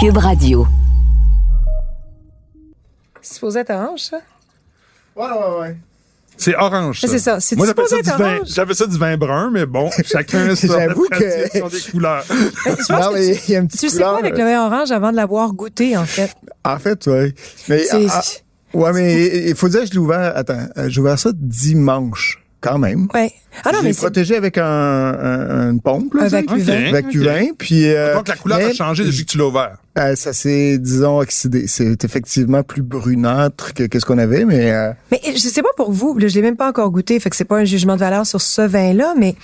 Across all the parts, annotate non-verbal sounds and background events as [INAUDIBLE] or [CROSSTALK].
Cube Radio. C'est supposé être orange, ça? Ouais, ouais, ouais. C'est orange. Ça. C'est ça. C'est Moi, j'appelle ça, du vin, orange. j'appelle ça du vin brun, mais bon, [LAUGHS] chacun J'avoue que- des couleurs. [LAUGHS] Non, que mais tu- il y a une petite Tu sais quoi couleur, avec le vin orange avant de l'avoir goûté, en fait? En fait, ouais. Mais, C'est- ah, ah, ouais, mais il faut dire que je l'ai ouvert, attends, euh, j'ai ouvert ça dimanche, quand même. Ouais. Ah non, mais c'est protégé avec un, un- une pompe, là, un tu sais. vacuum. Vac vin, puis euh, Donc, la couleur mais a changé depuis que tu l'as ouvert. euh, ça s'est, disons, oxydé. C'est effectivement plus brunâtre que, que ce qu'on avait, mais euh, Mais je sais pas pour vous, là, je l'ai même pas encore goûté, fait que c'est pas un jugement de valeur sur ce vin-là, mais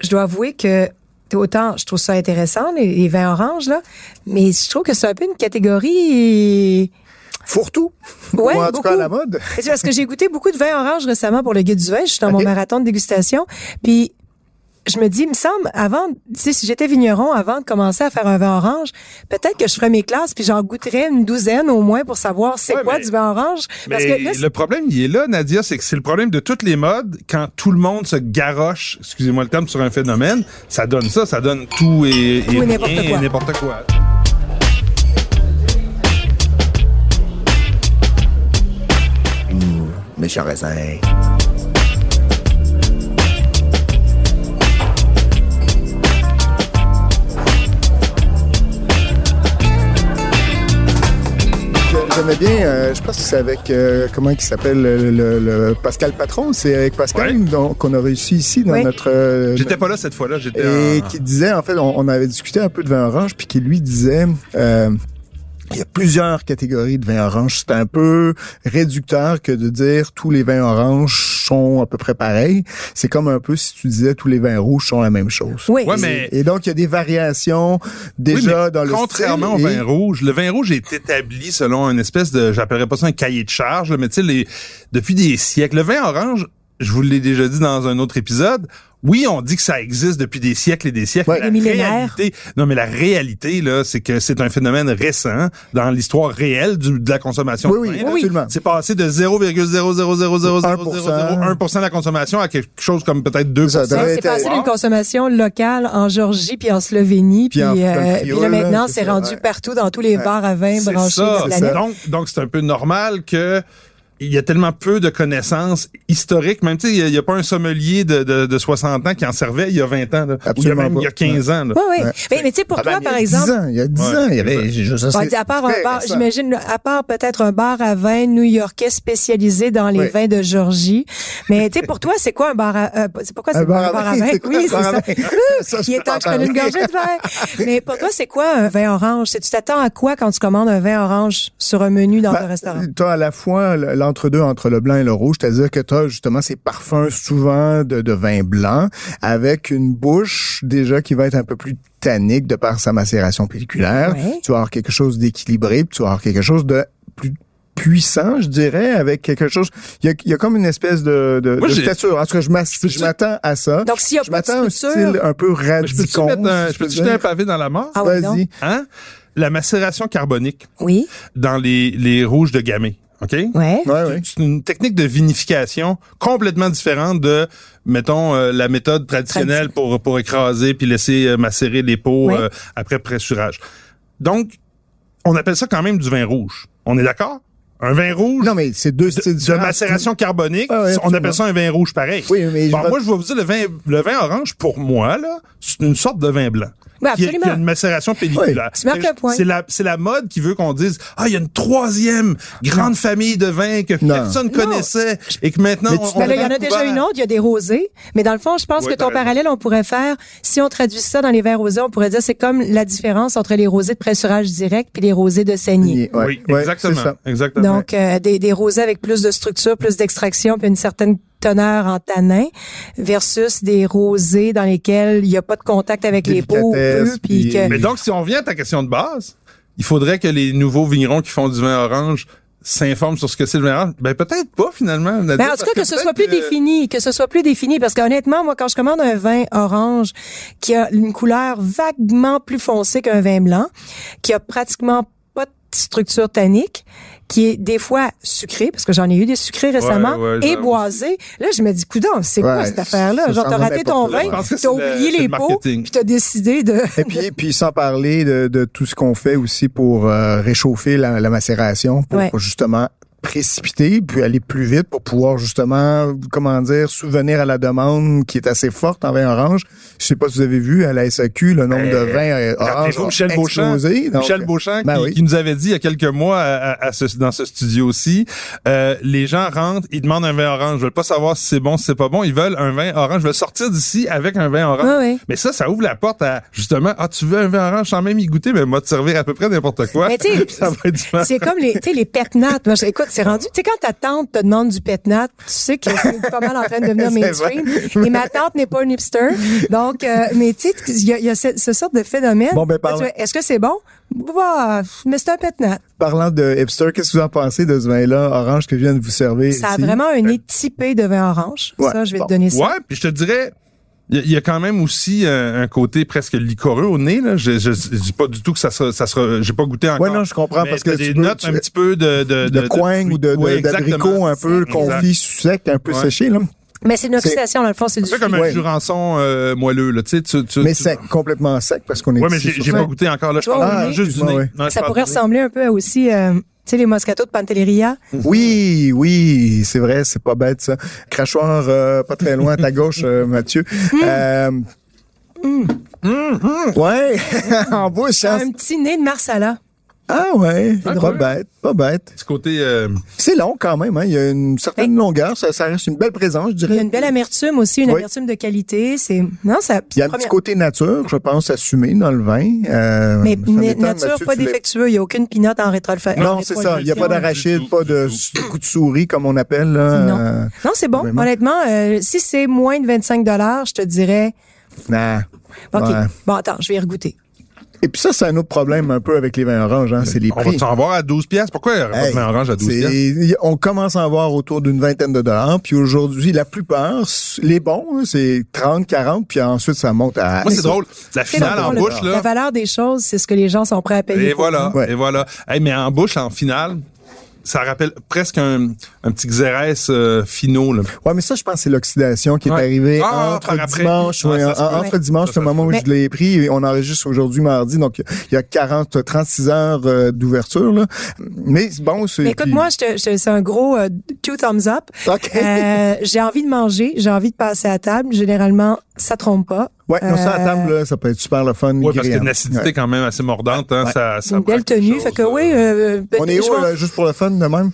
je dois avouer que autant je trouve ça intéressant les, les vins oranges là, mais je trouve que c'est un peu une catégorie fourre-tout. Ouais, Ou en tout cas à la mode. C'est parce que j'ai goûté beaucoup de vins oranges récemment pour le guide du vin, je suis dans mon marathon de dégustation, puis je me dis, il me semble, avant, tu sais, si j'étais vigneron, avant de commencer à faire un vin orange, peut-être que je ferais mes classes puis j'en goûterais une douzaine au moins pour savoir c'est Ouais, quoi mais- du vin orange. Parce Mais que là, le problème, il est là, Nadia, c'est que c'est le problème de toutes les modes. Quand tout le monde se garoche, excusez-moi le terme, sur un phénomène, ça donne ça, ça donne tout et, et et n'importe quoi. et raisin. J'aimais bien, euh, je pense que c'est avec, euh, comment il s'appelle, le, le- le Pascal Patron, c'est avec Pascal Ouais. donc, qu'on a réussi ici dans notre... euh, J'étais pas là cette fois-là, j'étais et en- qui disait, en fait, on, on avait discuté un peu de vin orange, puis qui lui disait, euh, il y a plusieurs catégories de vin orange. C'est un peu réducteur que de dire tous les vins oranges sont à peu près pareils. C'est comme un peu si tu disais tous les vins rouges sont la même chose. oui, Ouais, mais- Et donc, il y a des variations déjà Oui, dans le contrairement style. au et- vin rouge, le vin rouge est établi selon une espèce de, j'appellerais pas ça un cahier de charge, là, mais tu sais, les, depuis des siècles. Le vin orange, je vous l'ai déjà dit dans un autre épisode, oui, on dit que ça existe depuis des siècles et des siècles. Ouais. mais Des la millénaires. réalité, non, mais la réalité, là, c'est que c'est un phénomène récent dans l'histoire réelle du- de la consommation. Oui, de oui, là. absolument. C'est passé de 0,000000001% à quelque chose comme peut-être 2 Ça devrait c'est passé d'une consommation locale en Georgie puis en Slovénie puis, Puis euh, puis là maintenant c'est rendu ouais. partout dans tous les bars à vin C'est branchés de ça. la planète. Donc, donc c'est un peu normal que il y a tellement peu de connaissances historiques. Même, tu sais, il y a- pas un sommelier de, de, de 60 ans qui en servait il y a 20 ans. Là, ou il y a Absolument même pas. il y a 15 ans. Là. Oui, oui. Ouais. Mais, mais tu sais, pour Ah ben, toi, il y a par 10 exemple, ans, il y a 10 Ouais, ans, il y avait, je, je, ça, Ouais, c'est à part un bar, j'imagine, à part peut-être un bar à vin new-yorkais spécialisé dans les Oui. vins de Georgie. Mais tu sais, pour toi, c'est quoi un bar à, euh, c'est pourquoi c'est Un bar à un bar à vin, [LAUGHS] Oui, un c'est bar à ça. [LAUGHS] Il est temps que je prenne une gorgée de vin. [LAUGHS] Mais pour toi, c'est quoi un vin orange? C'est tu t'attends à quoi quand tu commandes un vin orange sur un menu dans Ben, un restaurant? Tu as à la fois l'entre-deux entre le blanc et le rouge, c'est-à-dire que tu as justement ces parfums souvent de, de vin blanc avec une bouche déjà qui va être un peu plus tannique de par sa macération pelliculaire. Ouais. Tu vas avoir quelque chose d'équilibré, puis tu vas avoir quelque chose de plus puissant, je dirais, avec quelque chose. Il y a, il y a comme une espèce de, de, Moi, de stature. En tout cas, je m'attends à ça. Donc, s'il y a je m'attends à un style un peu radicon. je peux peux-tu jeter un pavé dans la mort? Ah oui, Vas-y. Hein? La macération carbonique Oui. dans les, les rouges de gamay. OK? Ouais. Ouais, ouais. C'est une technique de vinification complètement différente de, mettons, euh, la méthode traditionnelle pour, pour écraser puis laisser euh, macérer les pots Ouais. euh, après pressurage. Donc, on appelle ça quand même du vin rouge. On est d'accord? Un vin rouge Non, mais c'est deux styles de différents. macération carbonique, Ah ouais, on appelle ça un vin rouge pareil. Oui, mais je Bon, vais- moi, je vais vous dire, le vin, le vin orange, pour moi, là, c'est une sorte de vin blanc. Oui, Qui, a- absolument. qui a une macération pelliculaire. Tu marques le point. C'est la, c'est la mode qui veut qu'on dise, ah, il y a une troisième grande famille de vins que Non. personne Non. connaissait et que maintenant, Mais tu- on, Ben là, il y en a déjà une autre, il y a des rosés. Mais dans le fond, je pense Oui, que ton parallèle, on pourrait faire, si on traduit ça dans les vins rosés, on pourrait dire c'est comme la différence entre les rosés de pressurage direct puis les rosés de saignée. Oui, ouais, exactement. exactement. Donc, euh, des, des rosés avec plus de structure, plus d'extraction, puis une certaine teneur en tanin, versus des rosés dans lesquels il n'y a pas de contact avec les peaux, Délicatesse, peu, puis puis- que... Mais donc, si on revient à ta question de base, il faudrait que les nouveaux vignerons qui font du vin orange s'informent sur ce que c'est le vin orange. Ben, peut-être pas, finalement. Nadia, Ben, en tout cas, que ce soit plus défini, que ce soit plus défini, parce qu'honnêtement, moi, quand je commande un vin orange qui a une couleur vaguement plus foncée qu'un vin blanc, qui a pratiquement structure tannique qui est des fois sucrée, parce que j'en ai eu des sucrés récemment, ouais, et boisée. Là, je me dis, coudon, c'est quoi Ouais, cette affaire-là? Genre, t'as raté ton vin, t'as oublié les le pots, puis t'as décidé de... [LAUGHS] Et puis, puis sans parler de, de tout ce qu'on fait aussi pour euh, réchauffer la, la macération, pour Ouais. justement précipiter, puis aller plus vite pour pouvoir justement, comment dire, souvenir à la demande qui est assez forte en vin orange. Je sais pas si vous avez vu à la SAQ le nombre de vins euh, Rappelez-vous a Michel Beauchamp, explosé. Donc, Michel Beauchamp ben qui, oui. qui nous avait dit il y a quelques mois à, ce- dans ce studio-ci, euh, les gens rentrent, ils demandent un vin orange, ils veulent pas savoir si c'est bon, si c'est pas bon, ils veulent un vin orange, ils veulent sortir d'ici avec un vin orange. Oui, oui. Mais ça, ça ouvre la porte à justement, ah tu veux un vin orange sans même y goûter, mais moi te servir à peu près n'importe quoi. Mais tu sais, [LAUGHS] ça va être différent. C'est comme les, tu sais, les pet nats. Moi, je- écoute, c'est rendu, tu sais, quand ta tante te demande du pet nat, tu sais que c'est pas mal en train de devenir [LAUGHS] mainstream. Et ma tante n'est pas une hipster. Donc, euh, mais tu sais, il y a, il y a ce, ce sorte de phénomène. Bon, ben, Tu parle- vois, Est-ce que c'est bon? Bah, mais c'est un pet nat. Parlant de hipster, qu'est-ce que vous en pensez de ce vin-là orange que je viens de vous servir Ça a vraiment un nez typé de vin orange. Ouais, ça, je vais bon. te donner ça. Ouais, puis je te dirais, il y a- il y, a quand même aussi un, un côté presque licoreux au nez. Là. Je, je, je dis pas du tout que ça sera, ça sera j'ai pas goûté encore. Ouais, non, je comprends, Mais parce que tu des peux- notes tu- un petit peu de de de, coing ou de, Ouais, d'abricot un peu confit sec, un peu Ouais. séché, là. Mais c'est une oxydation, dans le fond, c'est Un du peu comme un Ouais. jurançon euh, moelleux, là, tu sais. Tu, tu, Mais tu- sec, complètement sec, parce qu'on est Ouais, mais j'ai pas goûté encore. Là, je parle oui. juste du Ah, nez. ouais. Non, je Ça pourrait ressembler un peu à aussi, euh, sais, les moscato de Pantelleria? Oui, oui, c'est vrai, c'est pas bête ça. Crachoir euh, pas très loin à ta gauche, euh, Mathieu. Euh, Ouais, [LAUGHS] en bouche. hein. Un petit nez de Marsala. Ah ouais, Ah, pas bête, pas bête. Petit côté... euh, C'est long quand même, hein. il y a une certaine longueur, ça, ça reste une belle présence, je Il y dirais. a une belle amertume aussi, une Oui. amertume de qualité. C'est non, ça. Il y a un petit côté nature, je pense, assumé dans le vin. Euh, Mais nature Mathieu, pas défectueux. Il n'y a aucune pinotte en rétrofait. Non, c'est ça. Il n'y a pas d'arachide, pas de coup de souris, comme on appelle. Là. Non. Euh, Non, c'est bon. Vraiment. Honnêtement, euh, si c'est moins de 25 je te dirais. nah. OK. Ouais. Bon, attends, je vais y regoûter. Et puis ça, c'est un autre problème un peu avec les vins oranges, hein, c'est les on va prix. s'en voir à 12 pièces. Pourquoi il n'y aurait pas Hey, de vin orange à 12 pièces? c'est- on commence à en voir autour d'une vingtaine de dollars. Puis aujourd'hui, la plupart, les bons, hein, c'est 30, 40, puis ensuite ça monte à... Moi, c'est drôle. La finale en bouche, La là. valeur des choses, c'est ce que les gens sont prêts à payer. Et voilà, Ouais. et voilà. Hey, mais en bouche, en finale, ça rappelle presque un, un petit xérès euh, finaux. Là. Ouais, mais ça, je pense que c'est l'oxydation qui est Ouais. arrivée Ah, entre dimanche, Ouais, entre dimanche, le moment où je l'ai pris, et on enregistre aujourd'hui mardi, donc il y a 40, 36 heures euh, d'ouverture, là. Mais bon, c'est... Mais écoute, puis- moi, je te, je te- c'est un gros euh, two thumbs up. OK. Euh, j'ai envie de manger, j'ai envie de passer à table. Généralement, ça trompe pas. Ouais, non, ça à Euh, table, là, ça peut être super le fun. Oui, parce qu'il y a une acidité Ouais. quand même assez mordante. Hein, Ouais. ça, ça Une belle tenue. chose, Fait que euh, oui, euh, On est où, là, juste pour le fun de même?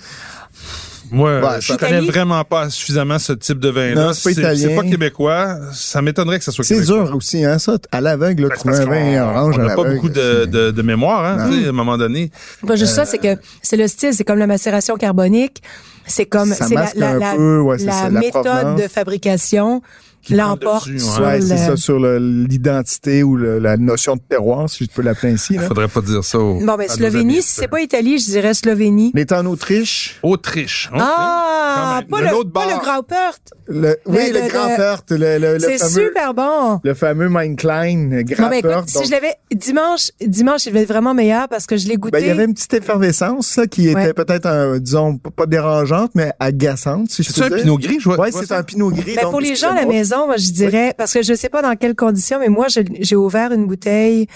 Moi, Ouais, je connais vraiment pas suffisamment ce type de vin-là. C'est pas italien. C'est pas québécois. Ça m'étonnerait que ça soit C'est québécois. dur aussi, hein, ça, à l'aveugle, Ben, c'est trouver un vin orange On à n'a pas beaucoup de, c'est- de, de mémoire, hein, tu sais, à un moment donné. Pas juste ça, c'est que c'est le style, c'est comme la macération carbonique, c'est comme Ça c'est la, masque la, un la, peu, ouais, c'est la méthode de fabrication l'emporte sur Ouais, le. c'est ça, sur l'identité ou le- la notion de terroir, si je peux l'appeler ainsi. Là. Faudrait pas dire ça. Au, Bon, ben, Slovénie, si c'est pas Italie, je dirais Slovénie. Est en Autriche? Autriche. Ah, pas le, l'autre pas bord. le Graupert. Le, oui, Le- le, le- Grand Perte, le, le, le C'est super bon. le fameux Mein Klein, Grand Non, mais écoute, si je l'avais dimanche, dimanche, il devait être vraiment meilleur parce que je l'ai goûté. Ben, il y avait une petite effervescence là, qui était peut-être, un, disons, pas dérangeante, mais agaçante, si je C'est peux un dire. pinot gris, je vois. Vois c'est un pinot gris. Ben, pour les gens à la excusez-moi. Moi, je dirais, parce que je sais pas dans quelles conditions, mais moi, j'ai ouvert une bouteille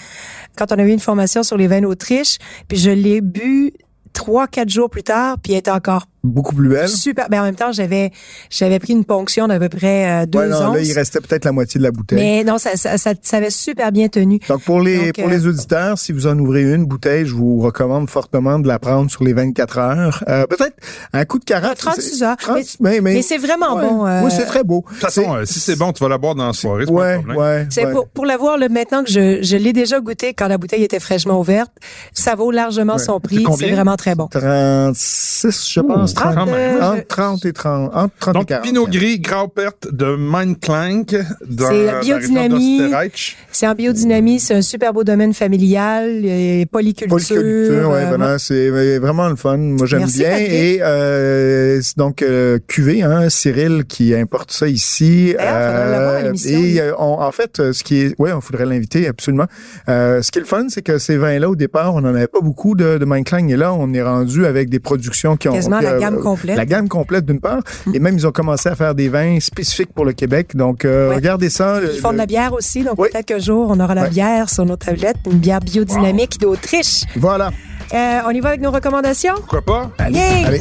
quand on a eu une formation sur les vins d'Autriche, puis je l'ai bu trois, quatre jours plus tard, puis elle était encore Beaucoup plus belle. super. Ben, en même temps, j'avais, j'avais pris une ponction d'à peu près euh, deux Ouais, non, là, il restait peut-être la moitié de la bouteille. mais non, ça, ça, ça, ça avait super bien tenu. Donc, pour les, Donc, pour euh, les auditeurs, si vous en ouvrez une bouteille, je vous recommande fortement de la prendre sur les 24 heures. Euh, peut-être un coup de carotte. 36 heures. 30, Mais- mais, mais, mais c'est vraiment ouais. bon, euh, Oui, c'est très beau. De toute façon, euh, si c'est bon, tu vas la boire dans la soirée. c'est pas Ouais, ouais. Ouais. pour, pour l'avoir là, maintenant que je, je l'ai déjà goûté quand la bouteille était fraîchement ouverte, ça vaut largement son prix. C'est vraiment très bon. 36, je pense, pense. 30, Quand même. entre 30 et 30, entre 30 et Donc, 40. Pinot Gris, Graupert de Clank dans C'est biodynamie. C'est en biodynamie, c'est un super beau domaine familial, et polyculture. Polyculture, ouais, euh, voilà, c'est euh, vraiment le fun. Moi, j'aime bien. Patrick. Et euh, donc euh, QV, hein, Cyril qui importe ça ici. Et euh, on- en fait, euh, ce qui est, ouais, on faudrait l'inviter absolument. Euh, ce qui est le fun, c'est que ces vins-là, au départ, on n'en avait pas beaucoup de, de et là, on est rendu avec des productions qui ont Quasiment la euh, gamme complète. La gamme complète d'une part, et même ils ont commencé à faire des vins spécifiques pour le Québec. Donc, euh, Ouais. regardez ça. Ils font de la bière aussi, donc Oui. peut-être qu'un jour, on aura la Ouais. bière sur nos tablettes, une bière biodynamique d'Autriche. Voilà. Euh, on y va avec nos recommandations? Pourquoi pas? Yay! Allez.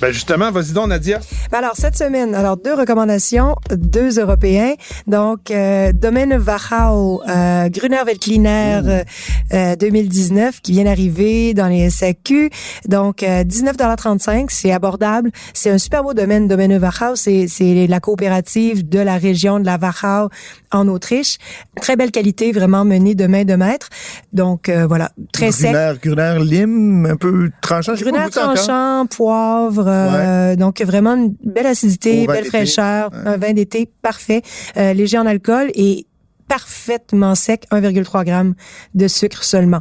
Ben justement, vas-y donc, Nadia. Ben Alors, cette semaine, alors deux recommandations, deux Européens. Donc, euh, Domaine Wachau, euh, Gruner Veltliner euh, euh, 2019, qui vient d'arriver dans les SAQ. Donc, euh, 19,35 c'est abordable. C'est un super beau domaine, Domaine Wachau. C'est, c'est la coopérative de la région de la Wachau en Autriche. Très belle qualité, vraiment menée de main de maître. Donc, euh, voilà, très sec. Gruner, Gruner, lime, un peu tranchant. Gruner tranchant, poivre, euh, donc vraiment une belle acidité, belle fraîcheur, un vin d'été parfait, euh, léger en alcool et parfaitement sec, 1,3 g de sucre seulement.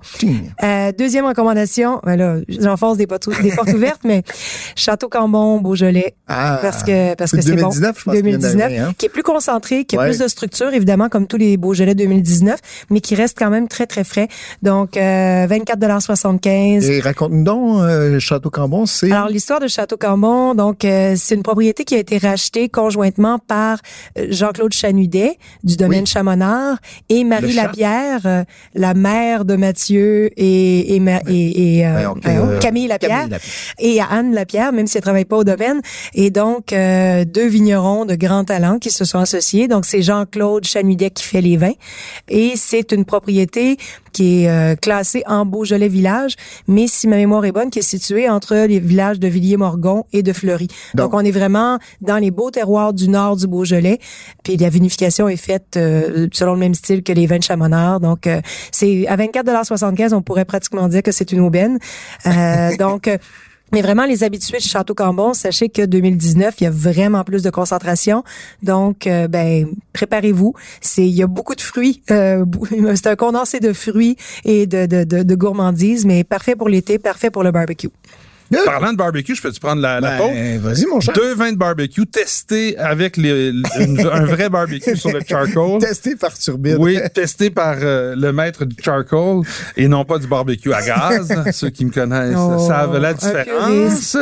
Euh, deuxième recommandation, ben là, j'enfonce des portes, des portes ouvertes, mais Château Cambon, Beaujolais, Ah, parce que parce que c'est bon. 2019, je pense qu'il vient 2019, d'arriver, hein. qui est plus concentré, qui a Ouais. plus de structure, évidemment, comme tous les Beaujolais 2019, mais qui reste quand même très, très frais. Donc, euh, 24,75 Et raconte-nous donc, euh, Château Cambon, c'est... alors l'histoire de Château Cambon, donc euh, c'est une propriété qui a été rachetée conjointement par euh, Jean-Claude Chanudet du domaine Oui. Chamonard et Marie. Lapierre, euh, la mère de Mathieu et et, Ma- et, et, euh, Voyons, voyons, euh, Camille Lapierre Camille Lapierre. et Anne Lapierre, même si elle travaille pas au domaine. Et donc, euh, deux vignerons de grand talent qui se sont associés. Donc, c'est Jean-Claude Chanudet qui fait les vins. Et c'est une propriété qui est euh, classée en Beaujolais village, mais si ma mémoire est bonne, qui est située entre les villages de Villiers-Morgon et de Fleury. Donc, Donc- on est vraiment dans les beaux terroirs du nord du Beaujolais. Puis la vinification est faite euh, selon le même style que les vins de Chamonard. Donc, euh, c'est à 24,75 on pourrait pratiquement dire que c'est une aubaine. Euh, [LAUGHS] donc, euh, mais vraiment, les habitués de Château Cambon, sachez que 2019, il y a vraiment plus de concentration. Donc, euh, ben, préparez-vous. C'est, il y a beaucoup de fruits. Euh, [LAUGHS] c'est un condensé de fruits et de, de, de, de gourmandises, mais parfait pour l'été, parfait pour le barbecue. Parlant de barbecue, je peux-tu prendre la, la? Ben, vas-y, mon cher. Deux vins de barbecue testés avec les, une- un vrai barbecue sur le charcoal. [LAUGHS] Testé par Turbine. Oui, testé par euh, le maître du charcoal et non pas du barbecue à gaz. [LAUGHS] Ceux qui me connaissent Oh, savent la différence.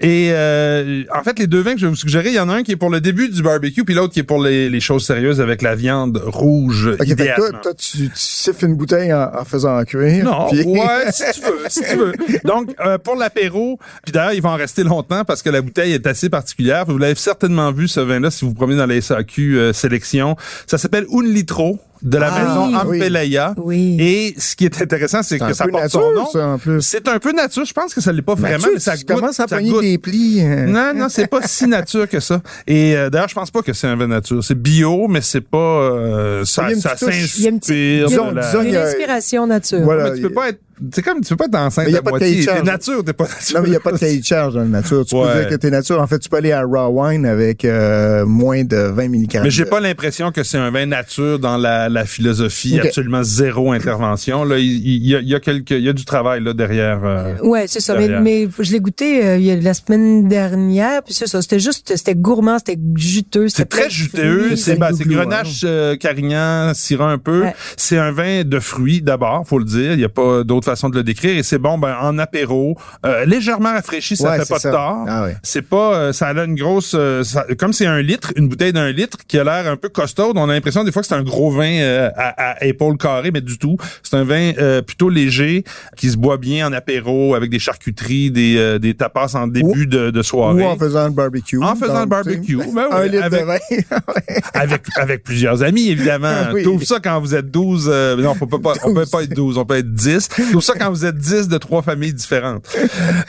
Et euh, en fait, les deux vins que je vais vous suggérer, il y en a un qui est pour le début du barbecue, puis l'autre qui est pour les, les choses sérieuses avec la viande rouge. Ok, fait que toi, idéalement. toi, tu, tu siffles une bouteille en, en faisant cuire. Non, puis- ouais, si tu veux, si tu veux. [LAUGHS] Donc, euh, pour l'apéro, puis d'ailleurs, il va en rester longtemps parce que la bouteille est assez particulière. Vous l'avez certainement vu, ce vin-là, si vous vous promenez dans les SAQ euh, sélection. Ça s'appelle Un Litro de la Ah, maison. Ampelaya. Oui. Et ce qui est intéressant, c'est que un ça peu porte nature, son nom. ça, en plus. C'est un peu nature. Je pense que ça l'est pas vraiment, mais ça goûte. commences à ça goûte. des plis. euh. Non, non, c'est pas si nature que ça. Et euh, d'ailleurs, je pense pas que c'est un vin nature. C'est bio, mais c'est pas euh, ça, Il y a une ça petite touche. Il y a une petite- s'inspire. disons- de la- disons- Une il y a- inspiration nature. Voilà. mais tu peux pas être. C'est comme tu peux pas être enceinte Mais il y a à pas de moitié. T'es nature, t'es pas nature. Non, mais il n'y a pas de cahier de charge dans la nature. Tu Ouais. peux dire que t'es nature. En fait, tu peux aller à raw wine avec euh, moins de 20 mg. Mais j'ai pas l'impression que c'est un vin nature dans la, la philosophie, absolument zéro intervention. Là, il, y, a, il y a quelque, il y a du travail là derrière. euh, Ouais, c'est ça. Mais, mais je l'ai goûté euh, il y a la semaine dernière, puis c'est ça. C'était juste, c'était gourmand, c'était juteux. c'était C'est très juteux, c'est bah, grenache euh, carignan, syrah un peu. Ouais. C'est un vin de fruits d'abord, faut le dire. Il y a pas d'autre façon de le décrire. Et c'est bon ben en apéro, euh, légèrement rafraîchi, ça Ouais, fait pas ça. de tort. Ah ouais. C'est pas, euh, ça a une grosse, euh, ça- comme c'est un litre, une bouteille d'un litre qui a l'air un peu costaud. On a l'impression des fois que c'est un gros vin euh, à, à épaule carrée, mais du tout. C'est un vin euh, plutôt léger qui se boit bien en apéro avec des charcuteries, des, euh, des tapas en début de, de soirée. Ou en faisant le barbecue. En faisant le barbecue. Ben oui, [LAUGHS] un litre avec- de vin. [LAUGHS] avec avec plusieurs amis évidemment. [LAUGHS] Oui. T'ouvres ça quand vous êtes 12 euh, non, on peut pas on peut pas être 12, on peut être 10. Trouve ça quand vous êtes 10 de trois familles différentes.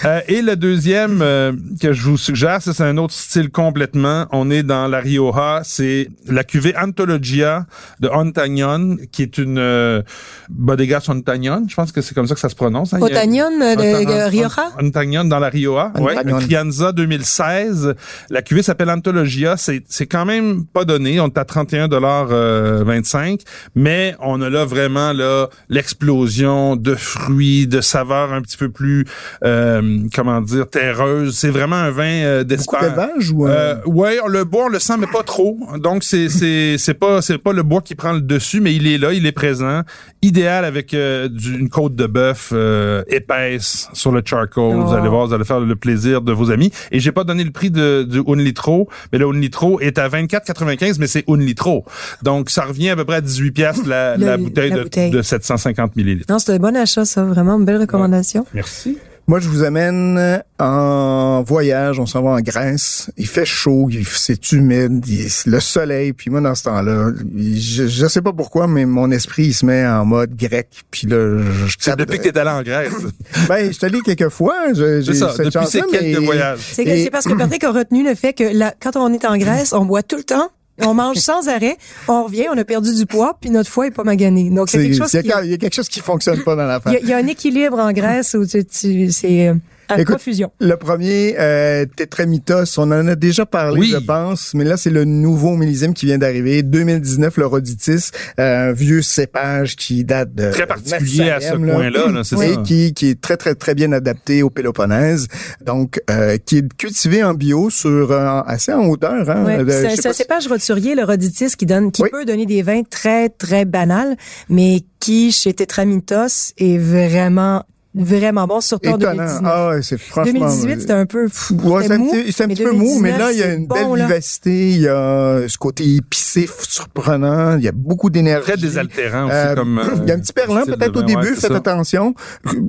Euh, et le deuxième euh, que je vous suggère, c'est un autre style complètement. On est dans la Rioja. C'est la cuvée Anthologia de Ontagnon, qui est une euh, bodega Ontagnon. Je pense que c'est comme ça que ça se prononce. hein. Otagnon euh, de Rioja? Ontagnon dans la Rioja. Ouais, Ontagnon. Crianza 2016. La cuvée s'appelle Anthologia. C'est, c'est quand même pas donné. On est à 31 25, mais on a là vraiment là l'explosion de fruits, de saveurs un petit peu plus, euh, comment dire, terreuses. C'est vraiment un vin euh, d'Espagne. d'élevage ou... euh, Euh, ouais, on le boit, on le sent, mais pas trop. Donc c'est c'est c'est pas c'est pas le bois qui prend le dessus, mais il est là, il est présent. Idéal avec du- une côte de bœuf euh, épaisse sur le charcoal. Vous Oh. allez voir, vous allez faire le plaisir de vos amis. Et j'ai pas donné le prix de, du un litro, mais le un litro est à 24,95, mais c'est un litro. Donc ça revient à peu près à 18 piastres la, la bouteille, la de, bouteille. de 750 millilitres. Non, c'est un bon achat, ça. Vraiment, une belle recommandation. Merci. Moi, je vous amène en voyage. On s'en va en Grèce. Il fait chaud, il- c'est humide, il- le soleil. Puis moi, dans ce temps-là, je, je sais pas pourquoi, mais mon esprit il se met en mode grec. Puis là, je C'est depuis que t'es allé en Grèce. [LAUGHS] Ben, je suis allé quelques fois. J'ai ça, cette depuis ces chance-là, quelques mais- voyages. C'est parce que Patrick a retenu le fait que la- quand on est en [CLEARS THROAT] Grèce, on boit tout le temps. On mange sans arrêt, on revient, on a perdu du poids, puis notre foie est pas magané. Donc, c'est quelque chose c'est- qui... Il y a quelque chose qui fonctionne pas dans Il y, l'affaire. a, il y a un équilibre en Grèce où tu, tu- c'est euh, à Écoute, profusion. Le premier, euh, Tetramitos, on en a déjà parlé, Oui. je pense, mais là, c'est le nouveau millésime qui vient d'arriver. 2019, le Roditis, euh, un vieux cépage qui date de... Très particulier à ce point-là, là, c'est ça. qui, qui est très, très, très bien adapté au Péloponnèse. Donc, euh, qui est cultivé en bio sur euh, assez en hauteur. Hein, de- je c'est un si- cépage roturier, le roditis, qui donne, qui Oui. peut donner des vins très, très banals, mais qui, chez Tetramitos, est vraiment, vraiment bon, surtout en Étonnant. 2019. Ah ouais, c'est franchement... 2018, c'était un peu pff, Ouais, c'était c'est un mou, petit, c'est un mais petit peu mou, mais 2019, là, il y a une bon, belle là. vivacité, il y a ce côté épicé, surprenant, il y a beaucoup d'énergie. Très désaltérant aussi Euh, comme. euh, [CLEARS THROAT] il y a un petit perlant style peut-être au début, ouais, faites ça. attention.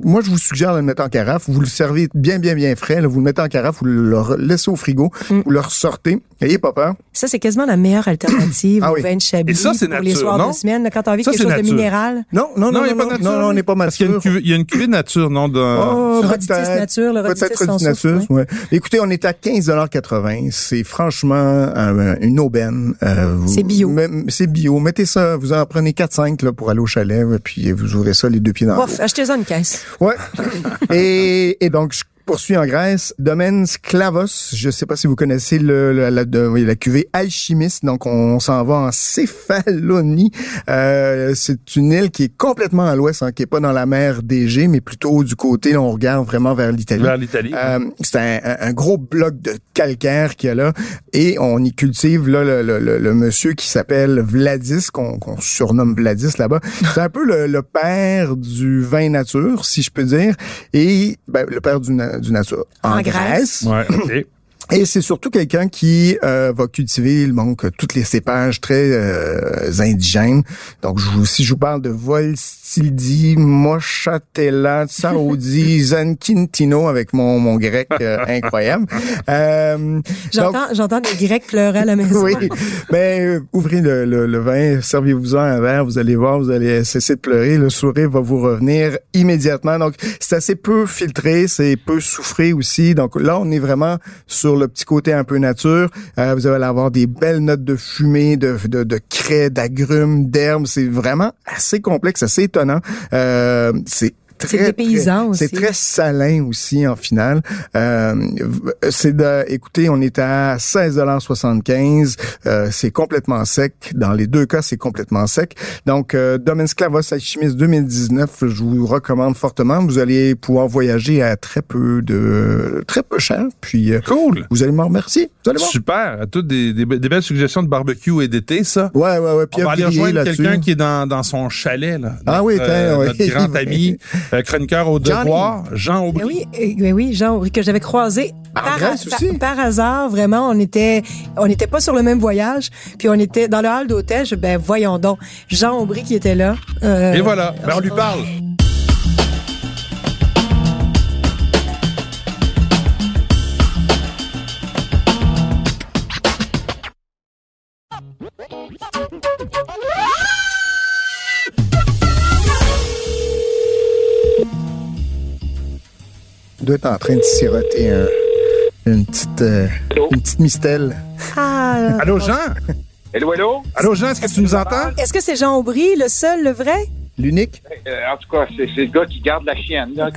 Moi, je vous suggère de le mettre en carafe. Vous le servez bien, bien, bien frais. là. vous le mettez en carafe, vous le laissez au frigo, Mm. vous le ressortez. Ayez pas peur. Ça, c'est quasiment la meilleure alternative [CLEARS THROAT] Ah au oui. vin de Chablis Et ça, c'est pour les nature, soirs non? de semaine. Quand t'as envie Ça, quelque c'est chose de nature. minéral. Non, non, non, il y a non, pas non, nature, non, non, on n'est pas Parce qu'il y a une mature. cuvée, il nature, non? Oh, Le roditis nature, le Peut-être roditis nature, ouais. Écoutez, on est à 15,80 C'est franchement un- une aubaine. Euh, C'est bio. C'est bio. Mettez ça, vous en prenez 4-5 là, pour aller au chalet, puis vous aurez ça les deux pieds dans l'eau. Achetez-en une caisse. Ouais. [LAUGHS] et, et donc, je poursuis en Grèce. Domaine Sklavos. Je sais pas si vous connaissez le, la, la, de- oui, la cuvée alchimiste. Donc, on s'en va en Céphalonie. Euh, c'est une île qui est complètement à l'ouest, hein, qui est pas dans la mer d'Égée, mais plutôt du côté, là, on regarde vraiment vers l'Italie. Vers l'Italie. Euh, c'est un, un- gros bloc de calcaire qu'il y a là et on y cultive là le, le, le- le monsieur qui s'appelle Vladis qu'on qu'on surnomme Vladis là-bas. C'est un peu le, le père du vin nature, si je peux dire, et ben, le père du, du nature en, En Grèce. Grèce. Ouais, OK. Et c'est surtout quelqu'un qui euh, va cultiver donc tous les cépages très euh, indigènes. Donc je vous, si je vous parle de Volstildi, Mochatella, [LAUGHS] Saoudi, Zanquintino avec mon mon grec euh, [LAUGHS] incroyable. Euh, J'entends, j'entends des Grecs pleurer à la maison. oui, mais euh, ouvrez le, le, le vin, servez-vous-en un verre, vous allez voir, vous allez cesser de pleurer, le sourire va vous revenir immédiatement. Donc, c'est assez peu filtré, c'est peu souffré aussi. Donc là, on est vraiment sur le petit côté un peu nature. Euh, vous allez avoir des belles notes de fumée, de, de, de craie, d'agrumes, d'herbes. C'est vraiment assez complexe, assez étonnant. Euh, c'est très, dépaysant très- aussi. C'est très salin aussi en finale. Euh, c'est de, écoutez, on est à 16,75 euh, C'est complètement sec. Dans les deux cas, c'est complètement sec. Donc, euh, Domaine Sklavos Alchimiste 2019, je vous recommande fortement. Vous allez pouvoir voyager à très peu de, très peu cher. Puis, euh, Cool. vous allez me remercier. Vous allez voir. Super. Toutes des, des, des belles suggestions de barbecue et d'été, ça. Ouais, ouais, ouais. Puis, On va aller rejoindre quelqu'un qui est dans, dans son chalet, là. Ah oui, Notre, tiens, [LAUGHS] ouais. Notre grand ami, euh, chroniqueur au devoir, Jean Ben Aubry. oui, euh, ben oui, Jean Aubry, que j'avais croisé En par, par- aussi? par hasard, vraiment, on était, on n'était pas sur le même voyage, puis on était dans le hall d'hôtel. Je, ben voyons donc, Jean Aubry qui était là. euh, Et voilà. Ben, on lui parle. Doit être en train de siroter un, une petite, euh, une petite mistelle. Ah, Allô, Jean? Hello, hello. Allô, Jean, est-ce que tu nous entends? est-ce que c'est Jean Aubry, le seul, le vrai? L'unique? Euh, en tout cas, c'est c'est le gars qui garde la chienne. [LAUGHS]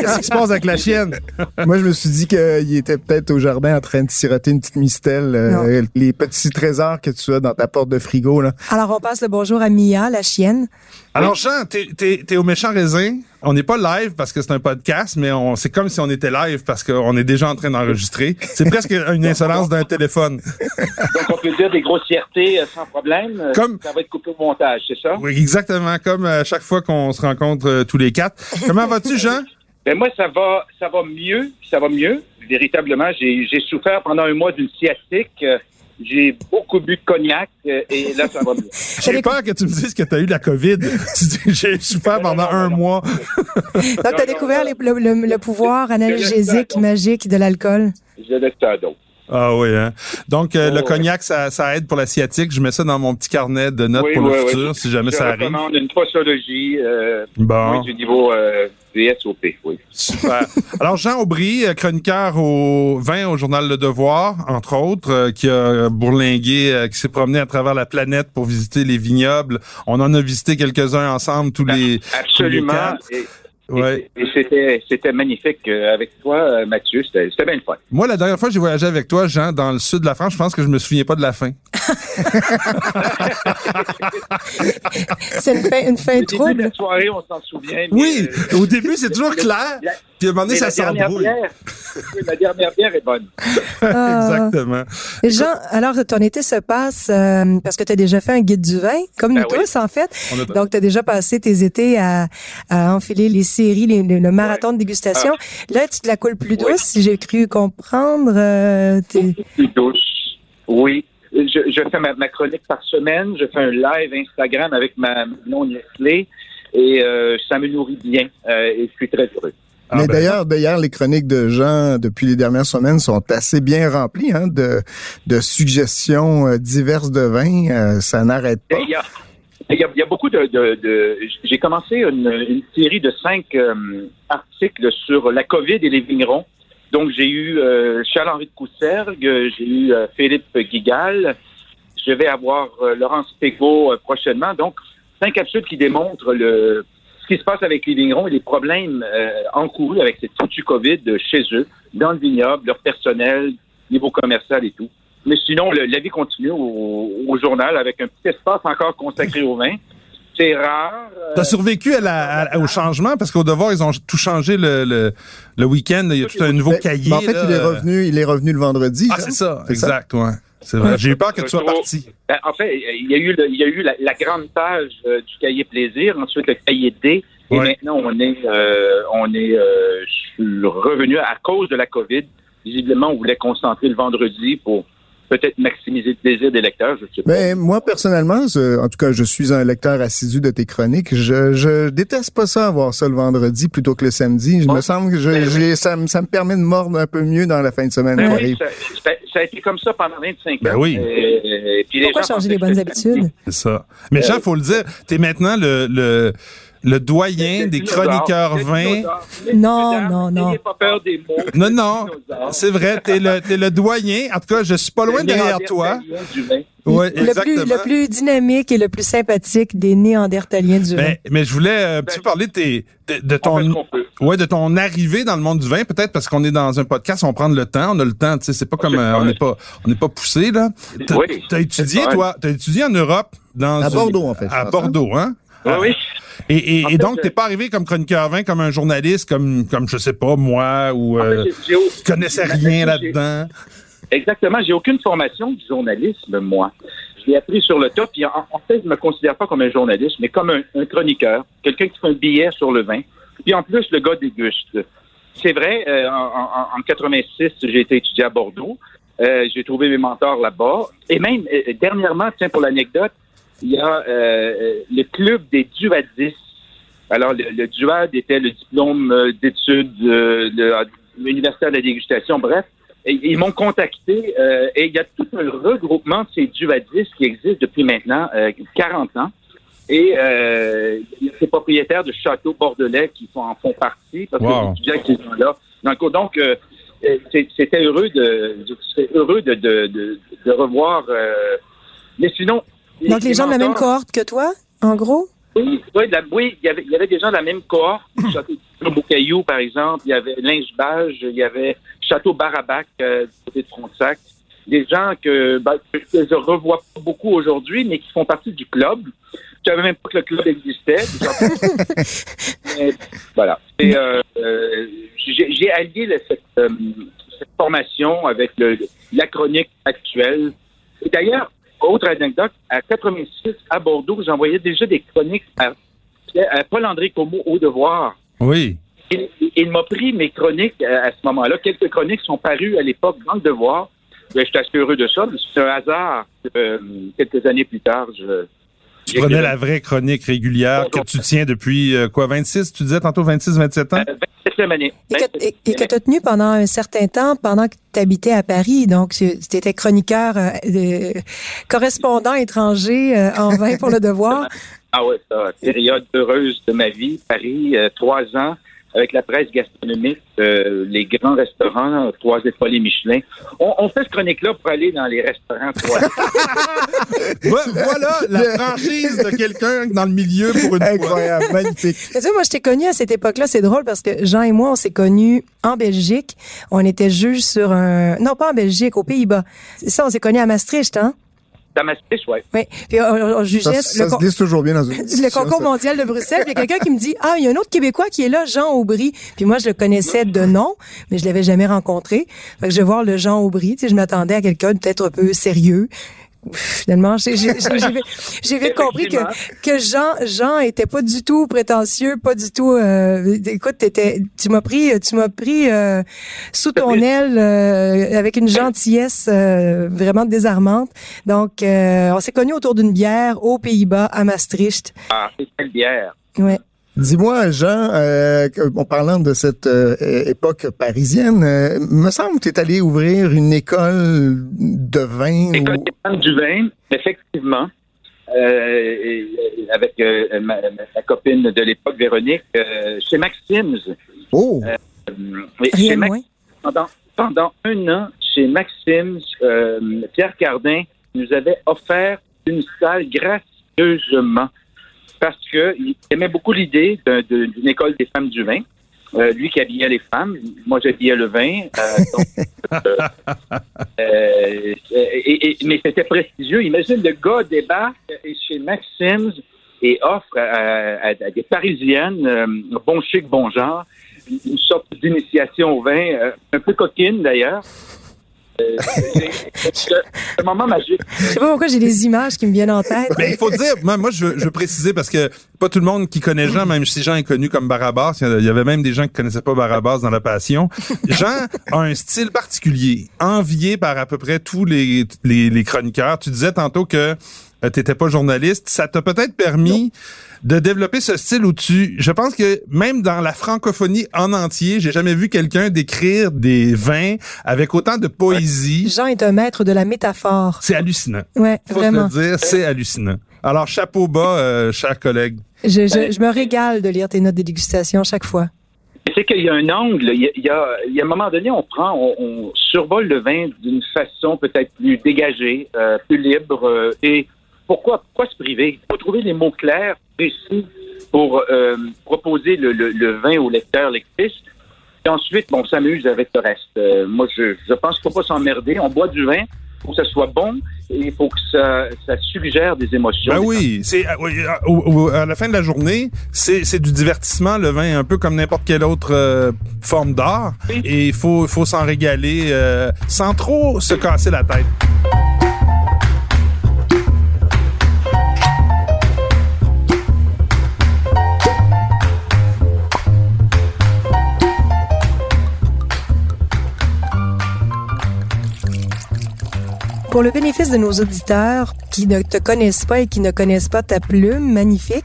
Qu'est-ce qui se passe avec la chienne? [LAUGHS] Moi, je me suis dit qu'il était peut-être au jardin en train de siroter une petite mistelle. euh, les petits trésors que tu as dans ta porte de frigo, là. Alors, on passe le bonjour à Mia, la chienne. Alors, Jean, t'es, t'es, t'es au méchant raisin? On n'est pas live parce que c'est un podcast, mais on, c'est comme si on était live parce qu'on est déjà en train d'enregistrer. C'est presque une [LAUGHS] insolence d'un téléphone. Donc, on peut dire des grossièretés euh, sans problème. Euh, Comme- Ça va être coupé au montage, c'est ça? Oui, exactement, comme à chaque fois qu'on se rencontre euh, tous les quatre. Comment vas-tu, [LAUGHS] Jean? Ben moi, ça va, ça va mieux. Ça va mieux. Véritablement, j'ai j'ai souffert pendant un mois d'une sciatique. J'ai beaucoup bu de cognac euh, et là, ça va mieux. [LAUGHS] J'ai peur que tu me dises que tu as eu la COVID. Tu dis, J'ai souffert pendant un mois. Donc, tu as découvert les- le, le- le pouvoir analgésique magique de l'alcool? J'ai le tas d'eau. Ah oui, hein? Donc, euh, le ouais. cognac, ça, ça aide pour la sciatique. Je mets ça dans mon petit carnet de notes Oui, pour oui, le oui. futur, si jamais Je ça arrive. recommande une posologie euh, Bon. oui, du niveau euh, VSOP, oui. Super. [LAUGHS] Alors, Jean Aubry, euh, chroniqueur au vin au journal Le Devoir, entre autres, euh, qui a bourlingué, qui s'est promené à travers la planète pour visiter les vignobles. On en a visité quelques-uns ensemble, tous les... Absolument. quatre. Et, Ouais. et- c'était, c'était magnifique euh, avec toi, euh, Mathieu. C'était, c'était bien le fun. Moi, la dernière fois que j'ai voyagé avec toi, Jean, dans le sud de la France, je pense que je me souviens pas de la fin. [LAUGHS] C'est une fin, une fin Au début de trouble. la soirée, on s'en souvient. Oui, euh, au début, c'est toujours [LAUGHS] clair. la- Puis à un moment donné, ça s'embrouille. bière, oui, la dernière bière est bonne. Ah. [LAUGHS] Exactement. Et Jean, alors ton été se passe euh, parce que tu as déjà fait un guide du vin, comme nous Ben oui. tous en fait. A- Donc tu as déjà passé tes étés à, à enfiler les séries, les- le, le marathon de dégustation. Là, tu te la coules plus douce, Oui. si j'ai cru comprendre. euh, Plus douce. Oui. Je, je fais ma, ma chronique par semaine. Je fais un live Instagram avec ma non Nestlé. Et euh, ça me nourrit bien. euh, et je suis très heureux. Ah Mais ben. d'ailleurs, d'ailleurs, les chroniques de Jean depuis les dernières semaines sont assez bien remplies hein, de, de suggestions euh, diverses de vins. Euh, ça n'arrête pas. Il y a, il y a, il y a beaucoup de... de, de- J'ai commencé une, une série de cinq euh, articles sur la COVID et les vignerons. Donc, j'ai eu euh, Charles-Henri de Coussergue, j'ai eu euh, Philippe Guigal, je vais avoir euh, Laurence euh, prochainement. Donc, cinq capsules qui démontrent le, ce qui se passe avec les vignerons et les problèmes encourus avec cette foutue COVID chez eux, dans le vignoble, leur personnel, niveau commercial et tout. Mais sinon, la vie continue au, au journal avec un petit espace encore consacré au vin. C'est rare. euh, T'as survécu à la, à- au changement? Parce qu'au devoir, ils ont tout changé le, le, le week-end. Il y a tout un nouveau Mais- cahier. mais en fait, là. il est revenu, il est revenu le vendredi. Ah, Jean. c'est ça. Exact, ouais. C'est vrai. J'ai eu peur que tu sois parti. Ben, en fait, il y a eu, le- il y a eu la, la grande page euh, du cahier plaisir, ensuite le cahier D, et Ouais. maintenant on est, euh, on est euh, revenu à cause de la COVID. Visiblement, on voulait concentrer le vendredi pour peut-être maximiser le plaisir des lecteurs, je sais pas. Mais moi, personnellement, je- en tout cas, je suis un lecteur assidu de tes chroniques. Je, je déteste pas ça, avoir ça le vendredi plutôt que le samedi. Ouais. me semble que je, Ben oui. ça, me- ça me permet de mordre un peu mieux dans la fin de semaine Ben oui, ça, ça- ça a été comme ça pendant 25 Ben ans. oui. Et- et puis les Pourquoi gens changer les bonnes habitudes? C'est ça. Mais Jean, faut le dire, t'es maintenant le, le, le doyen des chroniqueurs Le vins. dinosaure. Non, Mesdames, non, non. N'ayez pas peur des mots. Non, non. C'est vrai, t'es le, t'es le doyen. En tout cas, je suis pas loin Le derrière toi. le, plus, le plus dynamique et le plus sympathique des néandertaliens du vin. Mais, mais je voulais euh, un petit peu parler de, tes, de, ton ouais de ton arrivée dans le monde du vin peut-être parce qu'on est dans un podcast on prend le temps on a le temps tu sais c'est pas comme euh, on n'est pas on n'est pas poussé là t'as Oui. t'as étudié toi t'as étudié en Europe dans À une- Bordeaux, en fait, à pense, Bordeaux hein? Oui, oui. [LAUGHS] et, et, et fait, donc euh, t'es pas arrivé comme chroniqueur vin comme un journaliste comme comme je sais pas moi ou fait, euh, tu connaissais rien là-dedans? Exactement. J'ai aucune formation du journalisme, moi. Je l'ai appris sur le top. Puis en, en fait, je me considère pas comme un journaliste, mais comme un, un chroniqueur, quelqu'un qui fait un billet sur le vin. Puis en plus, le gars déguste. C'est vrai, euh, en, en, en 86, j'ai été étudié à Bordeaux. Euh, j'ai trouvé mes mentors là-bas. Et même, euh, dernièrement, tiens, pour l'anecdote, il y a euh, le club des duadistes. Alors, le, le DUAD était le diplôme euh, d'études euh, de l'Université de la dégustation. Bref, et- ils m'ont contacté euh, et il y a tout un regroupement de ces duadistes qui existent depuis maintenant euh, 40 ans. Et euh, il y a ces propriétaires de châteaux bordelais qui font, en font partie parce Wow. que les ces gens-là Donc, donc euh, c'était heureux de, heureux de, de, de, revoir. Euh, mais sinon. Donc, les, gens de la même cohorte que toi, en gros? Oui, oui, oui il, y avait, il y avait des gens de la même cohorte. [LAUGHS] Château Beaucaillou, par exemple. Il y avait Linge-Bage. Il y avait Château Barabac, euh, du côté de Frontenac. Des gens que, ben, que je revois pas beaucoup aujourd'hui, mais qui font partie du club. Je savais même pas que le club existait. [LAUGHS] voilà. Et, euh, euh, j'ai allié cette, cette, formation avec le, la chronique actuelle. Et d'ailleurs, autre anecdote, à 86, à Bordeaux, j'envoyais déjà des chroniques à, Paul-André Comeau au devoir. Oui. Il, il m'a pris mes chroniques à, ce moment-là. Quelques chroniques sont parues à l'époque dans le devoir. Ben, je suis assez heureux de ça. C'est un hasard. quelques années plus tard, je, tu prenais la vraie chronique régulière que tu tiens depuis euh, quoi, 26, tu disais tantôt 26, 27 ans? 27 année. Et que, tu as tenu pendant un certain temps, pendant que tu habitais à Paris. Donc, tu étais chroniqueur, euh, correspondant étranger euh, en vain pour le devoir. [LAUGHS] Ah ouais, ça, période heureuse de ma vie. Paris, trois ans avec la presse gastronomique, euh, les grands restaurants, trois étoiles Michelin. On, fait ce chronique-là pour aller dans les restaurants trois [LAUGHS] Voilà la franchise de quelqu'un dans le milieu pour une Incroyable, magnifique. moi, je t'ai connu à cette époque-là. C'est drôle parce que Jean et moi, on s'est connus en Belgique. On était juges sur un... Non, pas en Belgique, aux Pays-Bas. C'est ça, on s'est connus à Maastricht, hein? Oui. Oui. Puis on, jugeait ça, se glisse toujours bien dans [LAUGHS] une le concours mondial de Bruxelles. Il y a quelqu'un qui me dit ah il y a un autre Québécois qui est là, Jean Aubry. Puis moi je le connaissais de nom, mais je l'avais jamais rencontré. Fait que je vais voir le Jean Aubry. Tu sais, je m'attendais à quelqu'un peut-être un peu sérieux finalement, j'ai vite compris que, que Jean, Jean était pas du tout prétentieux, pas du tout. Euh, écoute, étais, tu m'as pris, tu m'as pris euh, sous ton aile euh, avec une gentillesse euh, vraiment désarmante. Donc, on s'est connus autour d'une bière aux Pays-Bas, à Maastricht. Ah, c'est quelle bière Ouais. Dis-moi, Jean, euh, en parlant de cette euh, époque parisienne, euh, me semble que tu es allé ouvrir une école de vin. École du vin, effectivement. Euh, avec ma, copine de l'époque, Véronique, chez Maxims. Oh! Rien moins. Pendant, pendant un an, chez Maxims, Pierre Cardin nous avait offert une salle gracieusement parce qu'il aimait beaucoup l'idée d'une école des femmes du vin. Euh, lui qui habillait les femmes, moi j'habillais le vin. Euh, [LAUGHS] euh, mais c'était prestigieux. Imagine le gars débarque chez Maxims et offre à, des Parisiennes, bon chic, bon genre, une sorte d'initiation au vin, un peu coquine d'ailleurs. Euh, c'est un moment magique. Je sais pas pourquoi j'ai des images qui me viennent en tête. Mais il faut dire, moi, je, veux, préciser parce que pas tout le monde qui connaît Jean, même si Jean est connu comme Barabas, il y avait même des gens qui connaissaient pas Barabas dans la passion. Jean a un style particulier, envié par à peu près tous les, les, chroniqueurs. Tu disais tantôt que euh, t'étais pas journaliste. Ça t'a peut-être permis de développer ce style où tu, je pense que même dans la francophonie en entier, j'ai jamais vu quelqu'un décrire des vins avec autant de poésie. Jean est un maître de la métaphore. C'est hallucinant. Ouais, Faut vraiment. Te le dire, c'est hallucinant. Alors, chapeau bas, euh, chers collègues. Je, je, me régale de lire tes notes de dégustation chaque fois. C'est qu'il y a un angle. Il y a, il y a, un moment donné, on prend, on, survole le vin d'une façon peut-être plus dégagée, euh, plus libre. Euh, et pourquoi, pourquoi se priver? Il faut trouver les mots clairs, précis, pour euh, proposer le, le, vin au lecteur, lectrice. Et ensuite, on s'amuse avec le reste. Euh, moi, je, je pense qu'il ne faut pas s'emmerder. On boit du vin, faut que ça soit bon et il faut que ça, ça suggère des émotions. Ben oui, c'est euh, à, la fin de la journée, c'est du divertissement le vin, un peu comme n'importe quelle autre forme d'art. Et il faut, faut s'en régaler sans trop se casser la tête. Pour le bénéfice de nos auditeurs qui ne te connaissent pas et qui ne connaissent pas ta plume magnifique,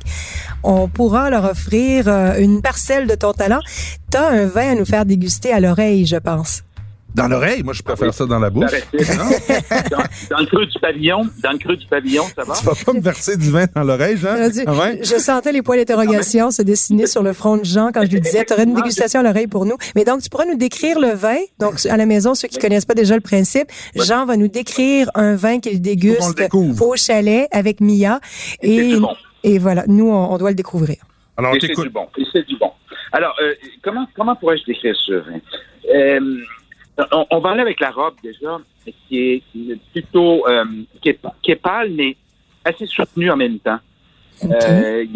on pourra leur offrir euh, une parcelle de ton talent. Tu as un vin à nous faire déguster à l'oreille, je pense. Dans l'oreille, moi je préfère ça dans la bouche. dans, dans, le creux du pavillon, dans le creux du pavillon, ça va? Tu vas pas me verser du vin dans l'oreille, Jean? Ah ouais? Je sentais les points d'interrogation se dessiner sur le front de Jean quand je lui disais, tu aurais une dégustation à l'oreille pour nous. Mais donc, tu pourrais nous décrire le vin. Donc, à la maison, ceux qui connaissent pas déjà le principe, Jean va nous décrire un vin qu'il déguste au chalet avec Mia. Et, et, voilà, nous, on, doit le découvrir. Alors, c'est du bon. C'est du bon. Alors, euh, comment, comment pourrais-je décrire ce vin? Euh, on, va aller avec la robe déjà, qui est plutôt euh, qui, est, pâle, mais assez soutenue en même temps. Euh, il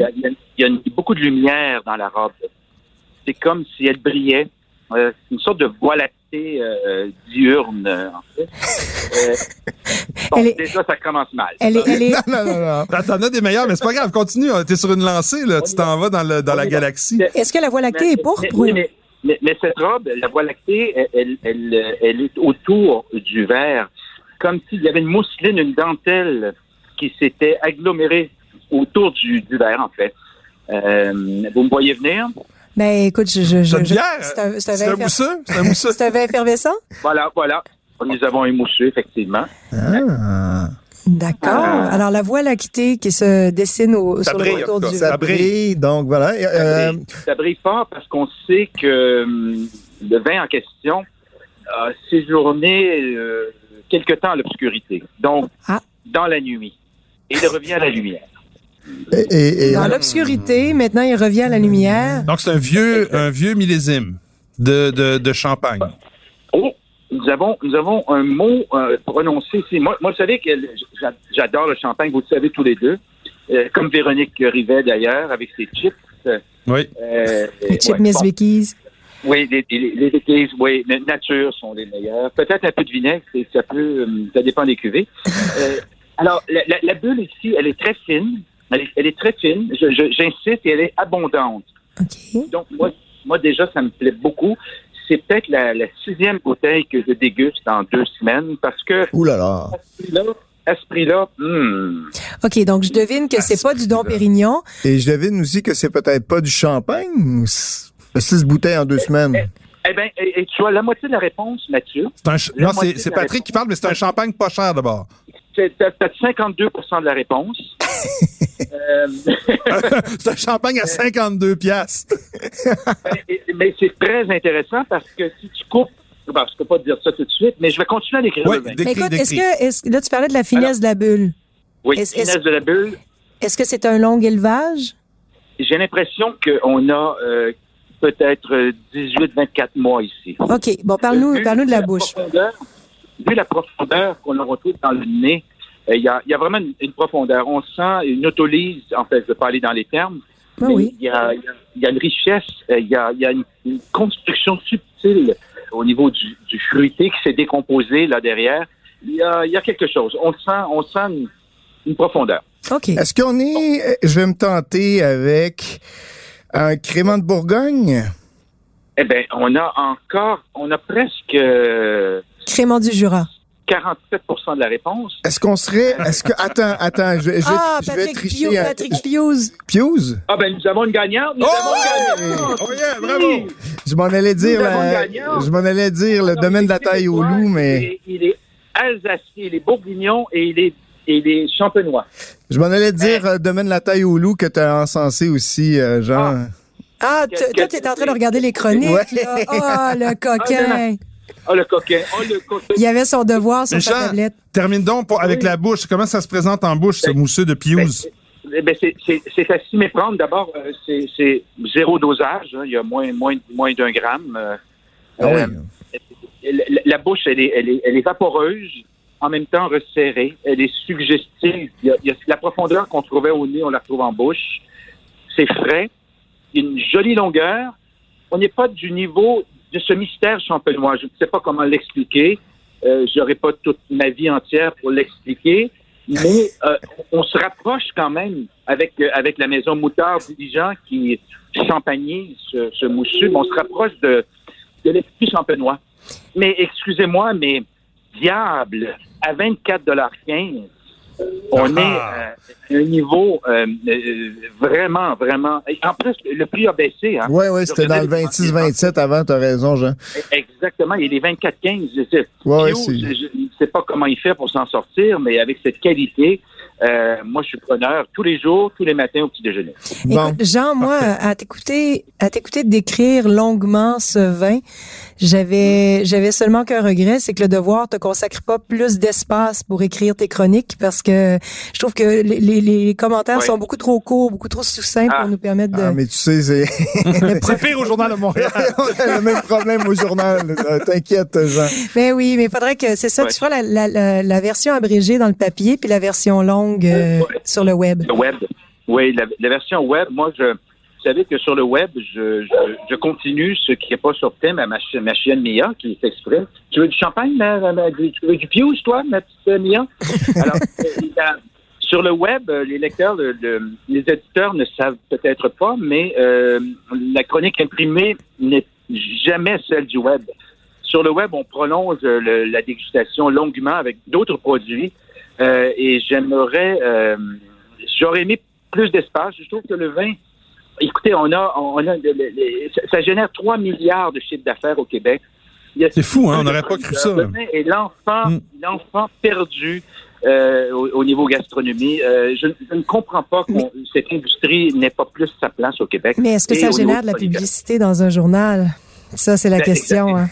y, a, beaucoup de lumière dans la robe. C'est comme si elle brillait. Euh, c'est une sorte de voie lactée diurne, en fait. bon, déjà, ça commence mal. Elle est, elle est... non, non, non, T'en as des meilleurs, mais c'est pas grave. Continue. T'es sur une lancée, là. Tu t'en vas dans, le, dans la galaxie. Est-ce que la voie lactée est pourpre? Mais, cette robe, la voie lactée, elle, elle, elle, est autour du verre, comme s'il y avait une mousseline, une dentelle qui s'était agglomérée autour du, du verre, en fait. Euh, vous me voyez venir? Ben, écoute, je, je, je, c'est un, c'est un, mousseux, c'est un mousseux. [LAUGHS] c'est un vin effervescent? Voilà, voilà. Nous avons émoussé, effectivement. Ah. D'accord. Ah. Alors la voie lactée qui se dessine au, sur le retour du ça brille. Donc voilà. Euh, ça, brille, fort parce qu'on sait que hum, le vin en question a séjourné euh, quelque temps à l'obscurité. Donc ah. dans la nuit. Et il revient à la lumière. Et, dans l'obscurité, maintenant il revient à la lumière. Donc c'est un vieux, un vieux millésime de, de, de champagne. Oh, nous avons, nous avons un mot euh, prononcé ici. Moi, moi, vous savez que j'adore le champagne, vous le savez tous les deux. Euh, comme Véronique Rivet, d'ailleurs, avec ses chips. Oui. Euh, les chips Miss Vicky's. Oui, les, les, Vicky's, oui, nature sont les meilleurs. Peut-être un peu de vinaigre, ça peut, ça dépend des cuvées. [LAUGHS] alors, la, bulle ici, elle est très fine. Elle est, très fine. J'insiste, et elle est abondante. OK. Donc, moi, moi, déjà, ça me plaît beaucoup c'est peut-être la, sixième bouteille que je déguste en deux semaines parce que. Ouh là là. À ce prix-là, hmm. OK, donc je devine que c'est pas du Don Pérignon. Et je devine aussi que c'est peut-être pas du champagne. Six bouteilles en deux semaines. Eh, eh bien, et, tu vois, la moitié de la réponse, Mathieu. non, c'est Patrick qui parle, mais c'est un champagne pas cher d'abord. C'est peut-être 52 de la réponse. [LAUGHS] Euh, c'est un champagne à 52 piastres. [LAUGHS] mais, c'est très intéressant parce que si tu coupes ben, je peux pas te dire ça tout de suite, mais je vais continuer à l'écrire. Oui, écoute, est-ce que, là, tu parlais de la finesse de la bulle. Oui, la finesse de la bulle. Est-ce que c'est un long élevage? J'ai l'impression qu'on a euh, peut-être 18-24 mois ici. OK. Bon, parle-nous parle de la, bouche. Vu la profondeur qu'on retrouve dans le nez, euh, il y, a, y, a, vraiment une, profondeur. On sent une autolyse, en fait, je vais pas aller dans les termes. Ah oui. Il y, a, y, a, une richesse, euh, il y a, y a une, construction subtile au niveau du, du fruité qui s'est décomposé là derrière. Il y a, y a quelque chose. On sent, on sent une, profondeur. OK. Est-ce qu'on est, je vais me tenter avec un crément de Bourgogne? Eh bien, on a encore, on a presque... Crément du Jura. 47% de la réponse. Est-ce qu'on serait. Est-ce que. Attends, attends, je, je, ah, je vais tricher. Pio, Patrick Pius. Pius? Ah, ben, nous avons une gagnante. Nous oh, avons une gagnante. Oh, yeah, bravo. Je m'en allais dire. La, je m'en allais dire le domaine de la taille au loup, mais. Il est, alsacien, il est bourguignon et il est, il est champenois. Je m'en allais dire euh, domaine de la taille au loup que tu as encensé aussi, euh, Jean. Ah, ah toi, tu es en train de regarder les chroniques. Là. Oh, le [LAUGHS] coquin. Oh, le coquin. Oh, le coquin. Il avait son devoir sur sa tablette. Termine donc avec la bouche. Comment ça se présente en bouche, ce ben, mousseux de Pius? Ben, ben c'est à s'y méprendre. D'abord, euh, c'est zéro dosage. Hein. Il y a moins, moins, moins d'un gramme. Euh, ah oui. Euh, la, bouche, elle est, elle, est, elle est vaporeuse, en même temps resserrée. Elle est suggestive. Il y a, la profondeur qu'on trouvait au nez, on la retrouve en bouche. C'est frais. Une jolie longueur. On n'est pas du niveau de ce mystère champenois. Je ne sais pas comment l'expliquer. Euh, je n'aurai pas toute ma vie entière pour l'expliquer. Mais euh, on se rapproche quand même avec euh, avec la maison Moutard Diligent qui champagnise ce, ce moussu. On se rapproche de, de l'esprit champenois. Mais excusez-moi, mais diable, à 24,15 On Ah. est euh, à un niveau euh, euh, vraiment, vraiment. En plus, le prix a baissé. Hein. Ouais, ouais, c'était dans le 26-27 avant, t'as raison, Jean. Exactement. Il est 24-15. Je sais- Ouais, ouais, je je ne sais pas comment il fait pour s'en sortir, mais avec cette qualité, euh, moi, je suis preneur tous les jours, tous les matins au petit déjeuner. Bon. Écoute, Jean, moi, à t'écouter, à t'écouter décrire longuement ce vin, j'avais, j'avais seulement qu'un regret, c'est que le devoir te consacre pas plus d'espace pour écrire tes chroniques parce que je trouve que les, les, les commentaires sont beaucoup trop courts, beaucoup trop succints Ah. pour nous permettre de. Ah, mais tu sais, c'est [LAUGHS] [LAUGHS] C'est pire au Journal de Montréal. [LAUGHS] on a le même problème au journal. Euh, T'inquiète, Jean. Mais oui, mais il faudrait que c'est ça, tu feras la, la, la, la version abrégée dans le papier puis la version longue euh, sur le web. Le web. Oui, la, la version web, moi, je. Vous savez que sur le web, je, je, je continue ce qui n'est pas sur thème à ma, chi- ma chienne Mia, qui s'exprime. Tu veux du champagne, ma- ma- du- tu veux du Pius, toi, ma petite Mia? [LAUGHS] Alors, euh, la- sur le web, euh, les lecteurs, le- le- les éditeurs ne savent peut-être pas, mais euh, la chronique imprimée n'est jamais celle du web. Sur le web, on prolonge le- la dégustation longuement avec d'autres produits euh, et j'aimerais, euh, j'aurais aimé plus d'espace. Je trouve que le vin, écoutez, on a, on a, le- le- le- ça- génère 3 milliards de chiffres d'affaires au Québec. C'est fou, hein, on n'aurait pas cru ça. Est l'enfant, Mm. l'enfant perdu euh, au, au niveau gastronomie. Euh, je, je ne comprends pas que cette industrie n'ait pas plus sa place au Québec. Mais est-ce que Et ça génère de la publicité dans un journal? Ça, c'est la Ben, question. hein.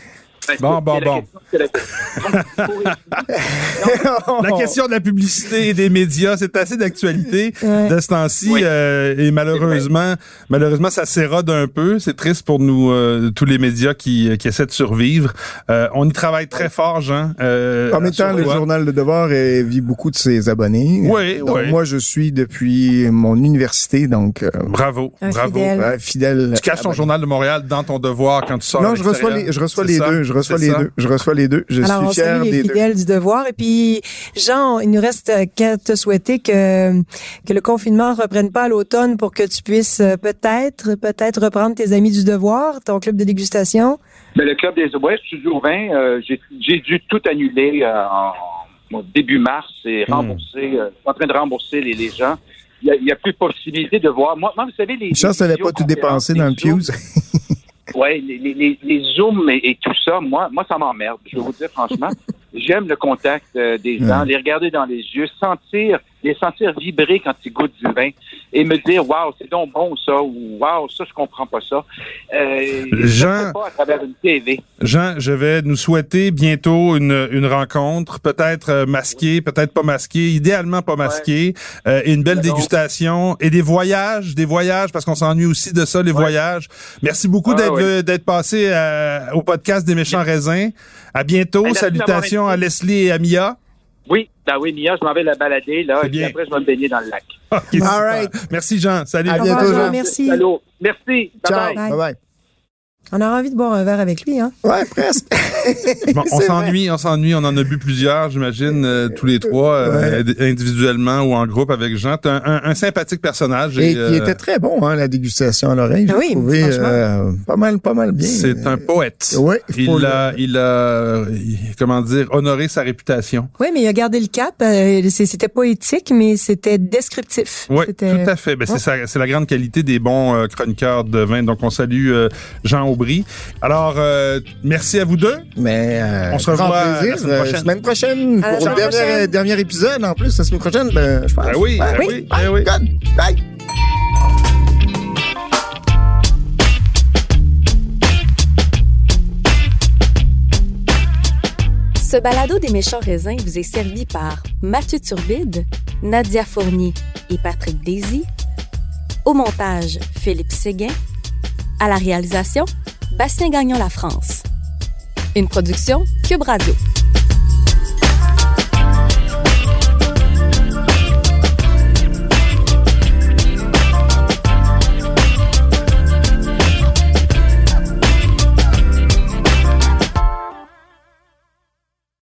Ben, Bon, bon, la bon. question, la question. [LAUGHS] La question de la publicité et des médias, c'est assez d'actualité Ouais. de ce temps-ci Oui. euh, et malheureusement, malheureusement, ça s'érode un peu. C'est triste pour nous, euh, tous les médias qui, qui essaient de survivre. Euh, on y travaille très fort, Jean. Euh, En même temps, le journal Le Devoir vit beaucoup de ses abonnés. Oui, Donc, oui. Moi, je suis depuis mon université, donc euh, Bravo, Un bravo. fidèle. euh, fidèle. Tu caches ton abonné. journal de Montréal dans ton devoir quand tu sors. Non, je reçois les, je reçois les ça? deux. Je reçois C'est les ça? deux. Je reçois les deux. Je Alors, on suis fier des deux. fidèles du devoir. Et puis, Jean, il nous reste euh, qu'à te souhaiter que, que le confinement ne reprenne pas à l'automne pour que tu puisses euh, peut-être, peut-être reprendre tes amis du devoir, ton club de dégustation. Mais le Club des Ouest, Studio 20, euh, j'ai j'ai dû tout annuler euh, en, début mars et Hmm. rembourser, euh, je suis en train de rembourser les, les gens. Il n'y a, il y a plus de possibilité de voir. Moi, moi vous savez, les. Une chance, les t'avais pas tout dépensé dans le Pews. [LAUGHS] Oui, les, les, les, Zooms et, et tout ça, moi, moi ça m'emmerde. Je vais vous dire franchement. [LAUGHS] J'aime le contact euh, des gens, Ouais. les regarder dans les yeux, sentir, les sentir vibrer quand ils goûtent du vin et me dire, waouh, c'est donc bon ça, ou waouh, ça, je comprends pas ça. Euh, je Jean- pas à travers une TV. Jean, je vais nous souhaiter bientôt une, une rencontre, peut-être euh, masquée, peut-être pas masquée, idéalement pas masquée, euh, et une belle dégustation et des voyages, des voyages parce qu'on s'ennuie aussi de ça, les voyages. Merci beaucoup Ah, d'être d'être passé euh, au podcast des méchants raisins. À bientôt. Ben, merci Salutations à Leslie et à Mia. Oui, ben oui, Mia, je m'en vais la balader, là, et après, je vais me baigner dans le lac. [LAUGHS] Ok, super. right. Merci Jean. Salut. À bientôt, Jean. Jean. Merci. Allô. Merci. Ciao. Bye. Bye bye. On a envie de boire un verre avec lui, hein? Ouais, presque. [LAUGHS] Bon, on s'ennuie, on s'ennuie, on en a bu plusieurs, j'imagine, euh, tous les trois, euh, individuellement ou en groupe avec Jean. T'es un, un- un sympathique personnage. Et euh, qui était très bon, hein, la dégustation à l'oreille. Ah oui, trouvé, franchement. euh, pas mal, pas mal bien. C'est un poète. Faut Il le- a, il a, comment dire, honoré sa réputation. Oui, mais il a gardé le cap. euh, C'était poétique, mais c'était descriptif. Oui, tout à fait. Ben, c'est ça- c'est la grande qualité des bons euh, chroniqueurs de vin. Donc, on salue euh, Jean Aubry. Alors, euh, merci à vous deux. Mais euh, On se revoit plaisir, la semaine euh, prochaine. semaine prochaine À la pour le dernier, épisode. En plus, la semaine prochaine, ben, je pense. Ben oui, ben oui, ben oui. Good. Bye. Ce balado des méchants raisins vous est servi par Mathieu Turbide, Nadia Fournier et Patrick Daisy. Au montage, Philippe Séguin. À la réalisation, Bastien Gagnon La France. Une production Cube Radio.